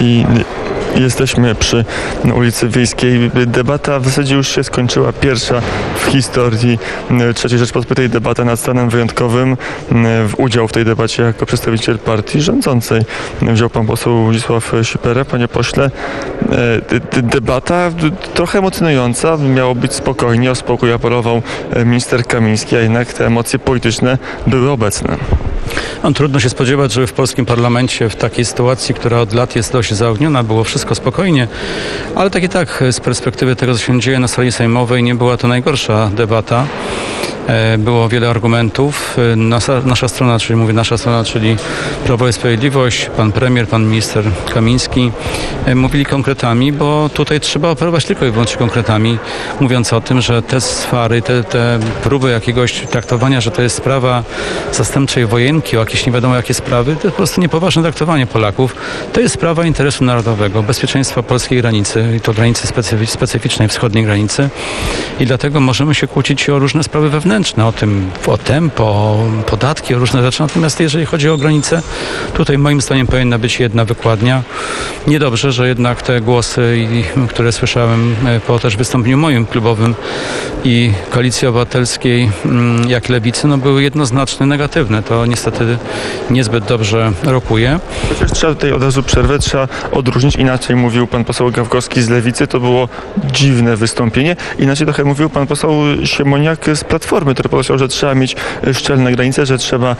i Jesteśmy przy ulicy Wiejskiej. Debata w zasadzie już się skończyła. Pierwsza w historii III Rzeczpospolitej debata nad stanem wyjątkowym. W udział w tej debacie jako przedstawiciel partii rządzącej wziął pan poseł Zdzisław Sipera. Panie pośle, e, debata trochę emocjonująca. Miało być spokojnie. O spokój apelował minister Kamiński, a jednak te emocje polityczne były obecne. No, trudno się spodziewać, żeby w polskim parlamencie w takiej sytuacji, która od lat jest dość zaogniona, było wszystko spokojnie, ale tak i tak z perspektywy tego, co się dzieje na sali sejmowej, nie była to najgorsza debata. E, było wiele argumentów. E, nasza, nasza, strona, czyli mówię nasza strona, czyli Prawo i Sprawiedliwość, pan premier, pan minister Kamiński e, mówili konkretami, bo tutaj trzeba operować tylko i wyłącznie konkretami, mówiąc o tym, że te sfary, te, te próby jakiegoś traktowania, że to jest sprawa zastępczej wojenki, o jakieś nie wiadomo jakie sprawy, to jest po prostu niepoważne traktowanie Polaków. To jest sprawa interesu narodowego, bezpieczeństwa polskiej granicy i to granicy specyficznej, wschodniej granicy i dlatego możemy się kłócić o różne sprawy wewnętrzne, wewnętrzne, o tym, o tempo, podatki, o różne rzeczy. Natomiast jeżeli chodzi o granice, tutaj moim zdaniem powinna być jedna wykładnia. Niedobrze, że jednak te głosy, które słyszałem e, po też wystąpieniu moim klubowym i Koalicji Obywatelskiej, mm, jak Lewicy, no były jednoznacznie negatywne. To niestety niezbyt dobrze rokuje. Chociaż trzeba tutaj od razu przerwę, trzeba odróżnić. Inaczej mówił pan poseł Gawkowski z Lewicy, to było dziwne wystąpienie. Inaczej trochę mówił pan poseł Siemoniak z Platformy reformy, które że trzeba mieć e, szczelne granice, że trzeba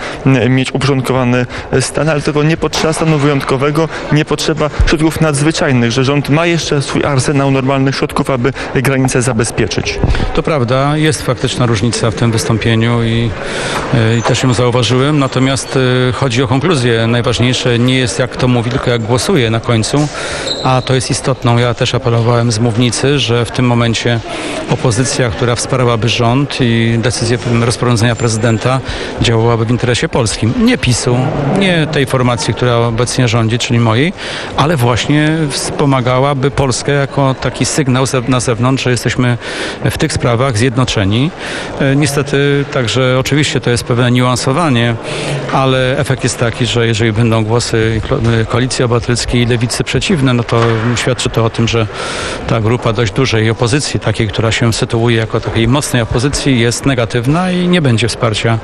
mieć uporządkowany e, stan, ale tego nie potrzeba stanu wyjątkowego, nie potrzeba środków nadzwyczajnych, że rząd ma jeszcze swój arsenał normalnych środków, aby granice zabezpieczyć. To prawda, jest faktyczna różnica w tym wystąpieniu i, e, i też ją zauważyłem, natomiast chodzi o konkluzję. Najważniejsze nie jest jak to mówi, tylko jak głosuje na końcu, a to jest istotną. Ja też apelowałem z mównicy, że w tym momencie opozycja, która wspierałaby rząd i decyzję decyzję rozporządzenia prezydenta działałaby w interesie polskim. Nie PiSu, nie tej formacji, która obecnie rządzi, czyli mojej, ale właśnie wspomagałaby Polskę jako taki sygnał na zewnątrz, że jesteśmy w tych sprawach zjednoczeni. E, niestety także oczywiście to jest pewne niuansowanie, ale efekt jest taki, że jeżeli będą głosy Koalicji Obywatelskiej i Lewicy przeciwne, no to świadczy to o tym, że ta grupa dość dużej opozycji, takiej, która się sytuuje jako takiej mocnej opozycji, jest negatywna negatywna i nie będzie wsparcia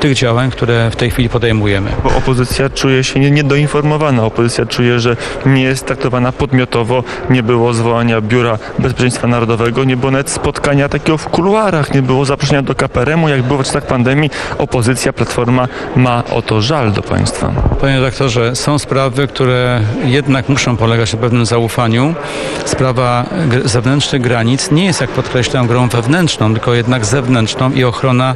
tych działań, które w tej chwili podejmujemy. Bo opozycja czuje się niedoinformowana. Opozycja czuje, że nie jest traktowana podmiotowo. Nie było zwołania Biura Bezpieczeństwa Narodowego, nie było nawet spotkania takiego w kuluarach, nie było zaproszenia do KPRM-u. Jak było w czasach pandemii, opozycja, Platforma ma o to żal do państwa. Panie redaktorze, są sprawy, które jednak muszą polegać na pewnym zaufaniu. Sprawa zewnętrznych granic nie jest, jak podkreślam, grą wewnętrzną, tylko jednak zewnętrzną i ochrona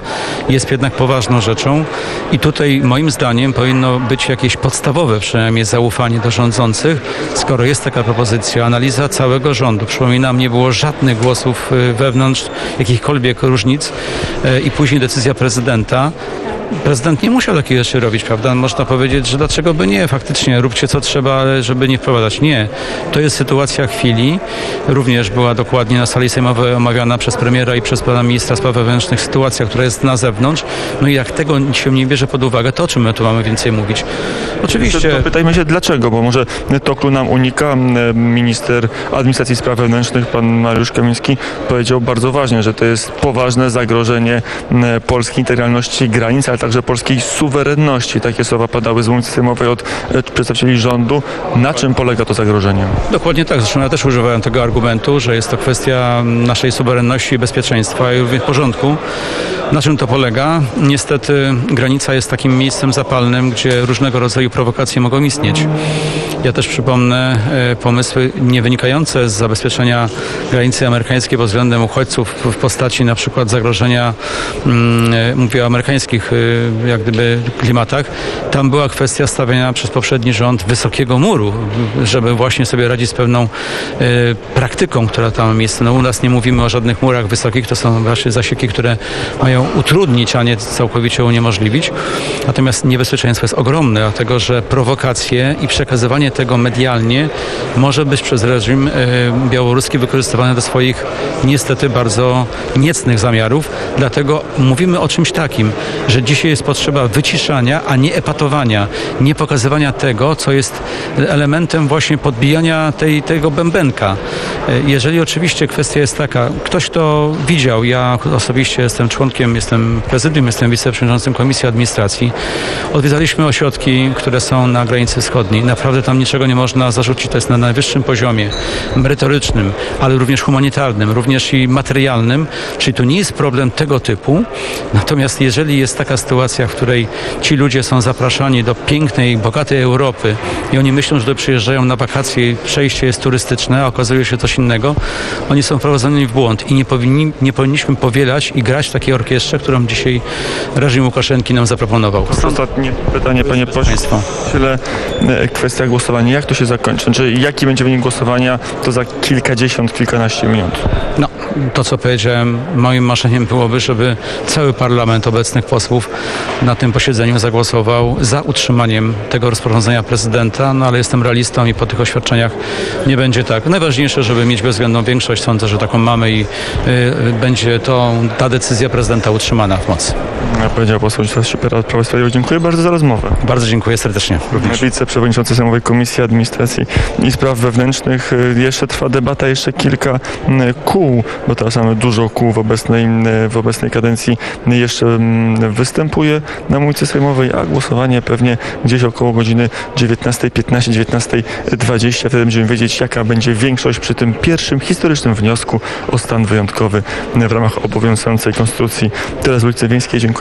jest jednak poważną rzeczą i tutaj moim zdaniem powinno być jakieś podstawowe przynajmniej zaufanie do rządzących, skoro jest taka propozycja, analiza całego rządu. Przypominam, nie było żadnych głosów y, wewnątrz jakichkolwiek różnic y, i później decyzja prezydenta prezydent nie musiał takiej rzeczy robić, prawda? Można powiedzieć, że dlaczego by nie? Faktycznie róbcie co trzeba, ale żeby nie wprowadzać. Nie. To jest sytuacja chwili. Również była dokładnie na sali sejmowej omawiana przez premiera i przez pana ministra spraw wewnętrznych sytuacja, która jest na zewnątrz. No i jak tego się nie bierze pod uwagę, to o czym my tu mamy więcej mówić? Oczywiście. Pytajmy się dlaczego, bo może Toklu nam unika. Minister Administracji Spraw Wewnętrznych, pan Mariusz Kamiński powiedział bardzo ważnie, że to jest poważne zagrożenie polskiej integralności granic, ale także polskiej suwerenności. Takie słowa padały z ulicy sejmowej od e, przedstawicieli rządu. Na czym polega to zagrożenie? Dokładnie tak. Zresztą ja też używałem tego argumentu, że jest to kwestia naszej suwerenności i bezpieczeństwa i również porządku. Na czym to polega? Niestety granica jest takim miejscem zapalnym, gdzie różnego rodzaju prowokacje mogą istnieć. Ja też przypomnę e, pomysły nie wynikające z zabezpieczenia granicy amerykańskiej pod względem uchodźców w postaci na przykład zagrożenia, mm, e, mówię o amerykańskich e, jak gdyby klimatach. Tam była kwestia stawiania przez poprzedni rząd wysokiego muru, żeby właśnie sobie radzić z pewną praktyką, która tam jest. No, u nas nie mówimy o żadnych murach wysokich, to są właśnie zasieki, które mają mają utrudnić, a nie całkowicie uniemożliwić. Natomiast niebezpieczeństwo jest ogromne, dlatego że prowokacje i przekazywanie tego medialnie może być przez reżim e, białoruski wykorzystywane do swoich niestety bardzo niecnych zamiarów. Dlatego mówimy o czymś takim, że dzisiaj jest potrzeba wyciszania, a nie epatowania, nie pokazywania tego, co jest elementem właśnie podbijania tej, tego bębenka. E, Jeżeli oczywiście kwestia jest taka, ktoś kto widział, ja osobiście jestem członkiem, jestem prezydium, jestem wiceprzewodniczącym Komisji Administracji, odwiedzaliśmy ośrodki, które są na granicy wschodniej. Naprawdę tam niczego nie można zarzucić, to jest na najwyższym poziomie merytorycznym, ale również humanitarnym, również i materialnym, czyli to nie jest problem tego typu. Natomiast jeżeli jest taka sytuacja, w której ci ludzie są zapraszani do pięknej, bogatej Europy i oni myślą, że tu przyjeżdżają na wakacje i przejście jest turystyczne, a okazuje się coś innego, oni są wprowadzeni w błąd i nie, powinni, nie powinniśmy powielać i grać w takiej orkiestrze, którą dzisiaj reżim Łukaszenki nam zaproponował. Ostatnie pytanie, panie pośle. E, kwestia głosowania. Jak to się zakończy? Znaczy, jaki będzie wynik głosowania? To za kilkadziesiąt, kilkanaście minut. No, to co powiedziałem, moim marzeniem byłoby, żeby cały parlament obecnych posłów na tym posiedzeniu zagłosował za utrzymaniem tego rozporządzenia prezydenta, no ale jestem realistą i po tych oświadczeniach nie będzie tak. Najważniejsze, żeby mieć bezwzględną większość, sądzę, że taką mamy i y, będzie to ta decyzja prezydenta utrzymana w mocy. Ja powiedział poseł Szypera od Prawa i Sprawiedliwości. Dziękuję bardzo za rozmowę. Bardzo dziękuję serdecznie. Również. Wiceprzewodniczący Sejmowej Komisji Administracji i Spraw Wewnętrznych. Y, Jeszcze trwa debata, jeszcze kilka y, kół, bo teraz mamy dużo kół w obecnej, y, w obecnej kadencji. Jeszcze mm, występuje na ulicy Sejmowej, a głosowanie pewnie gdzieś około godziny 19.15, 19.20. Wtedy będziemy wiedzieć, jaka będzie większość przy tym pierwszym historycznym wniosku o stan wyjątkowy w ramach obowiązującej konstytucji. Teraz z ulicy Wieńskiej. Dziękuję.